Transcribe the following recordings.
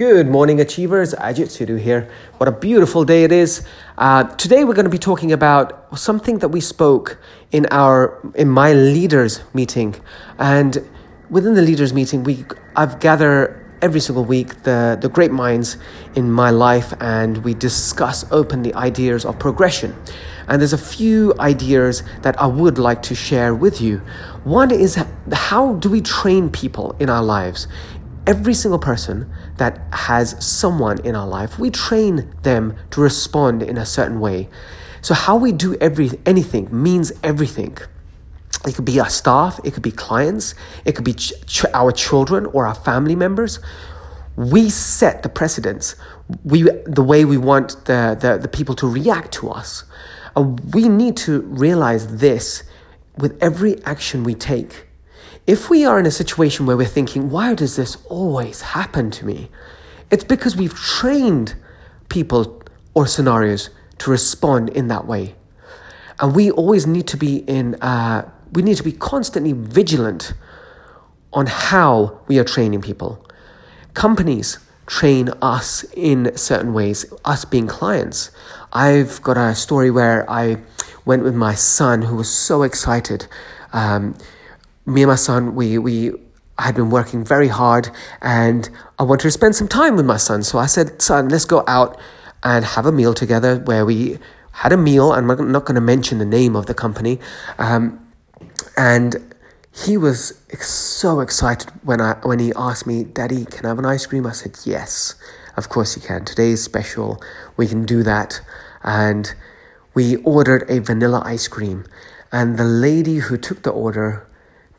Good morning, achievers. Ajit Sidhu here. What a beautiful day it is. Uh, today we're going to be talking about something that we spoke in our in my leaders meeting, and within the leaders meeting, we I've gathered every single week the the great minds in my life, and we discuss openly ideas of progression. And there's a few ideas that I would like to share with you. One is how do we train people in our lives? Every single person that has someone in our life, we train them to respond in a certain way. So how we do every anything means everything. It could be our staff, it could be clients, it could be ch- ch- our children or our family members. We set the precedence. We the way we want the, the, the people to react to us. And we need to realize this with every action we take if we are in a situation where we're thinking, why does this always happen to me? It's because we've trained people or scenarios to respond in that way. And we always need to be in, uh, we need to be constantly vigilant on how we are training people. Companies train us in certain ways, us being clients. I've got a story where I went with my son who was so excited. Um, me and my son, we, we had been working very hard and I wanted to spend some time with my son. So I said, son, let's go out and have a meal together where we had a meal. And I'm not going to mention the name of the company. Um, and he was so excited when I when he asked me, Daddy, can I have an ice cream? I said, Yes, of course you can. Today is special. We can do that. And we ordered a vanilla ice cream. And the lady who took the order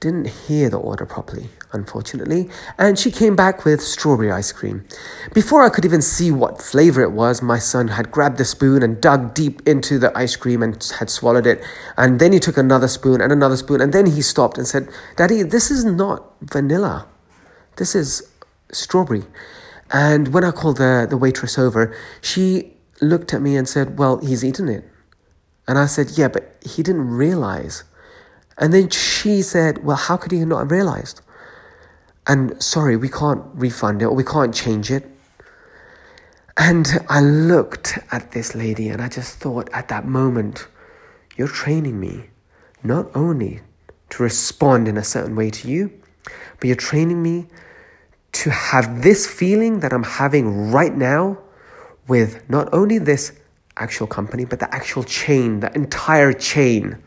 didn't hear the order properly, unfortunately, and she came back with strawberry ice cream. Before I could even see what flavor it was, my son had grabbed the spoon and dug deep into the ice cream and had swallowed it. And then he took another spoon and another spoon, and then he stopped and said, Daddy, this is not vanilla. This is strawberry. And when I called the, the waitress over, she looked at me and said, Well, he's eaten it. And I said, Yeah, but he didn't realize and then she said, Well, how could he not have realized? And sorry, we can't refund it or we can't change it. And I looked at this lady and I just thought at that moment, You're training me not only to respond in a certain way to you, but you're training me to have this feeling that I'm having right now with not only this actual company, but the actual chain, the entire chain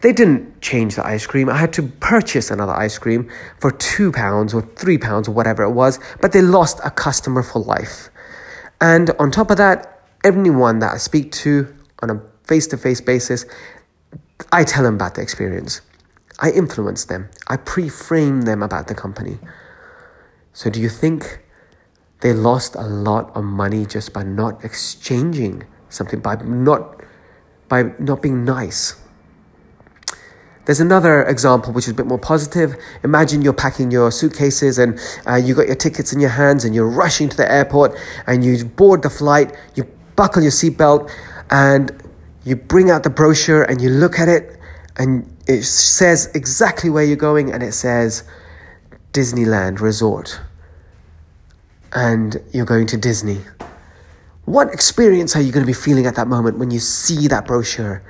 they didn't change the ice cream. I had to purchase another ice cream for two pounds or three pounds or whatever it was, but they lost a customer for life. And on top of that, anyone that I speak to on a face to face basis, I tell them about the experience. I influence them. I pre frame them about the company. So, do you think they lost a lot of money just by not exchanging something, by not, by not being nice? There's another example which is a bit more positive. Imagine you're packing your suitcases and uh, you got your tickets in your hands and you're rushing to the airport and you board the flight, you buckle your seatbelt and you bring out the brochure and you look at it and it says exactly where you're going and it says Disneyland Resort. And you're going to Disney. What experience are you going to be feeling at that moment when you see that brochure?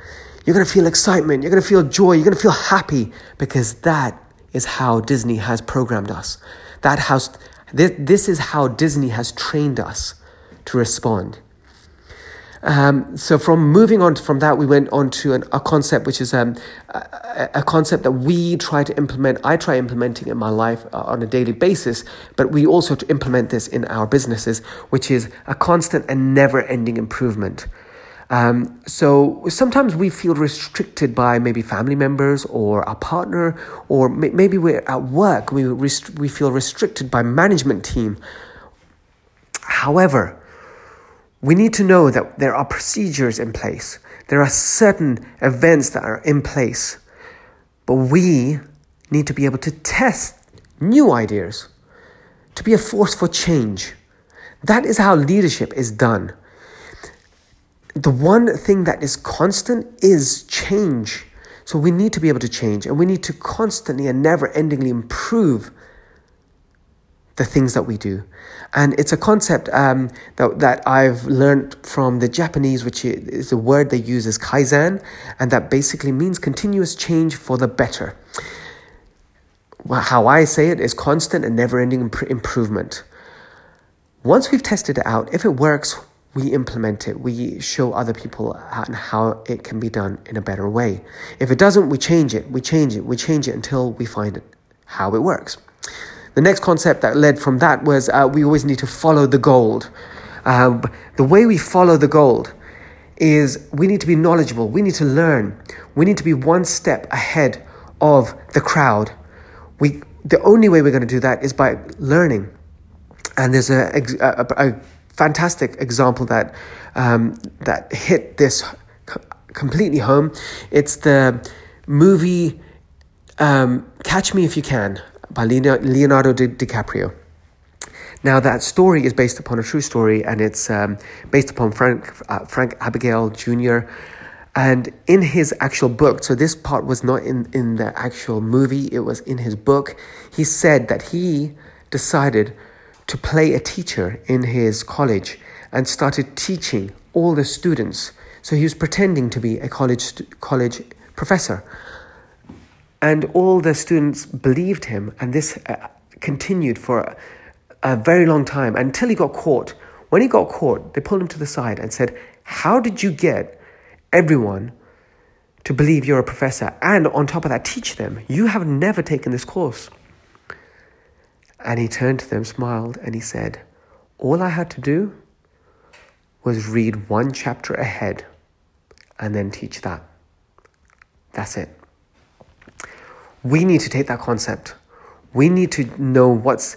You're going to feel excitement. You're going to feel joy. You're going to feel happy because that is how Disney has programmed us. That has, this, this is how Disney has trained us to respond. Um, so from moving on from that, we went on to an, a concept which is um, a, a, concept that we try to implement. I try implementing in my life uh, on a daily basis, but we also to implement this in our businesses, which is a constant and never-ending improvement. Um, so sometimes we feel restricted by maybe family members or a partner, or may- maybe we're at work, we, rest- we feel restricted by management team. However, we need to know that there are procedures in place. There are certain events that are in place. But we need to be able to test new ideas, to be a force for change. That is how leadership is done the one thing that is constant is change. So we need to be able to change and we need to constantly and never endingly improve the things that we do. And it's a concept um, that, that I've learned from the Japanese, which is a word they use as kaizen, and that basically means continuous change for the better. Well, how I say it is constant and never ending imp- improvement. Once we've tested it out, if it works, we implement it. We show other people how it can be done in a better way. If it doesn't, we change it, we change it, we change it until we find how it works. The next concept that led from that was uh, we always need to follow the gold. Uh, the way we follow the gold is we need to be knowledgeable, we need to learn, we need to be one step ahead of the crowd. We, the only way we're going to do that is by learning. And there's a, a, a fantastic example that, um, that hit this completely home. It's the movie um, Catch Me If You Can by Leonardo DiCaprio. Now, that story is based upon a true story and it's um, based upon Frank, uh, Frank Abagnale Jr. And in his actual book, so this part was not in, in the actual movie, it was in his book, he said that he decided to play a teacher in his college and started teaching all the students. So he was pretending to be a college, college professor. And all the students believed him, and this uh, continued for a, a very long time until he got caught. When he got caught, they pulled him to the side and said, How did you get everyone to believe you're a professor? And on top of that, teach them. You have never taken this course. And he turned to them, smiled, and he said, All I had to do was read one chapter ahead and then teach that. That's it we need to take that concept. We need to know what's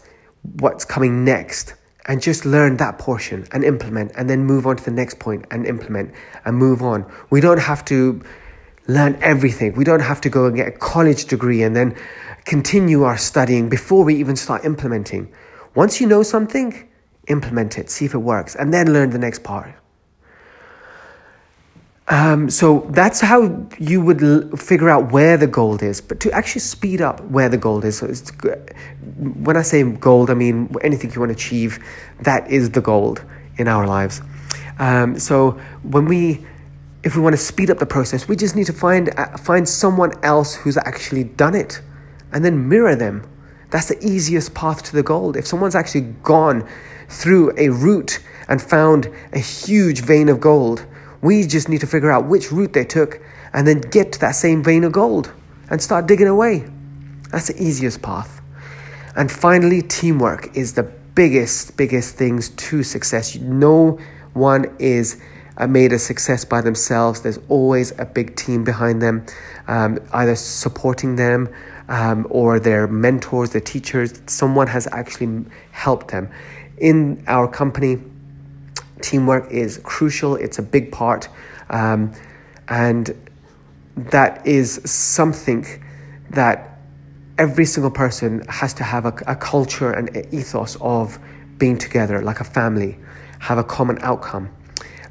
what's coming next and just learn that portion and implement and then move on to the next point and implement and move on. We don't have to learn everything. We don't have to go and get a college degree and then continue our studying before we even start implementing. Once you know something, implement it, see if it works, and then learn the next part. Um, so that's how you would l- figure out where the gold is. But to actually speed up where the gold is, so when I say gold, I mean anything you want to achieve, that is the gold in our lives. Um, so when we, if we want to speed up the process, we just need to find uh, find someone else who's actually done it, and then mirror them. That's the easiest path to the gold. If someone's actually gone through a route and found a huge vein of gold we just need to figure out which route they took and then get to that same vein of gold and start digging away. That's the easiest path. And finally, teamwork is the biggest, biggest things to success. No one is made a success by themselves. There's always a big team behind them, um, either supporting them um, or their mentors, their teachers. Someone has actually helped them. In our company, teamwork is crucial, it's a big part. Um, and that is something that every single person has to have a, a culture and ethos of being together like a family, have a common outcome.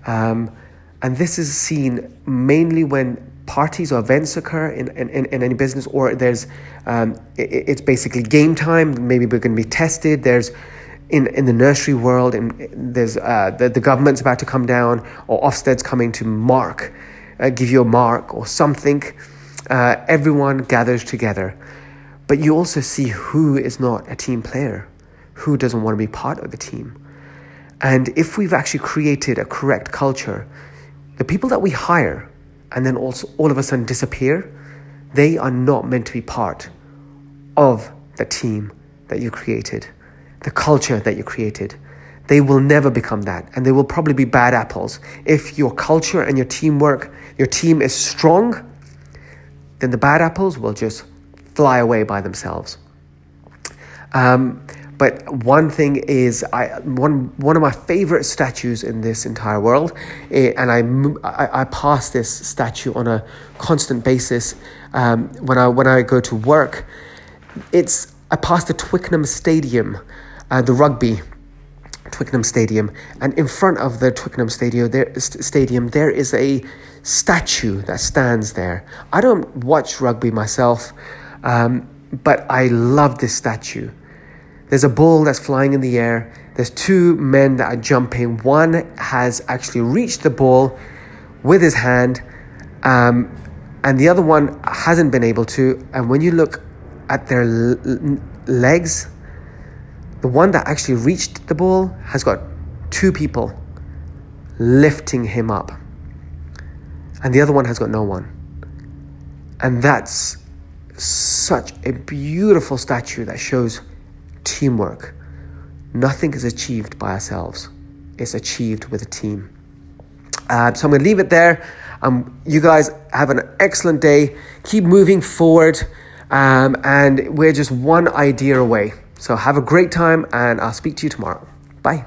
Um, and this is seen mainly when parties or events occur in, in, in any business, or there's um, it, it's basically game time. Maybe we're going to be tested. There's in, in the nursery world, and there's uh, the, the government's about to come down, or Ofsted's coming to mark, uh, give you a mark or something. Uh, everyone gathers together. But you also see who is not a team player, who doesn't want to be part of the team. And if we've actually created a correct culture, the people that we hire and then also all of a sudden disappear, they are not meant to be part of the team that you created the culture that you created. They will never become that, and they will probably be bad apples. If your culture and your teamwork, your team is strong, then the bad apples will just fly away by themselves. Um, but one thing is, I, one, one of my favorite statues in this entire world, eh, and I, I, I, pass this statue on a constant basis um, when, I, when I go to work. It's I pass the Twickenham Stadium uh, the rugby Twickenham Stadium, and in front of the Twickenham Stadium, there, stadium, there is a statue that stands there. I don't watch rugby myself, um, but I love this statue. There's a bull that's flying in the air. There's two men that are jumping. One has actually reached the bull with his hand, um, and the other one hasn't been able to. And when you look at their l- legs, the one that actually reached the bull has got two people lifting him up, and the other one has got no one. And that's such a beautiful statue that shows teamwork. Nothing is achieved by ourselves, it's achieved with a team. Uh, so I'm going to leave it there. Um, you guys have an excellent day. Keep moving forward. Um, and we're just one idea away. So have a great time, and I'll speak to you tomorrow. Bye.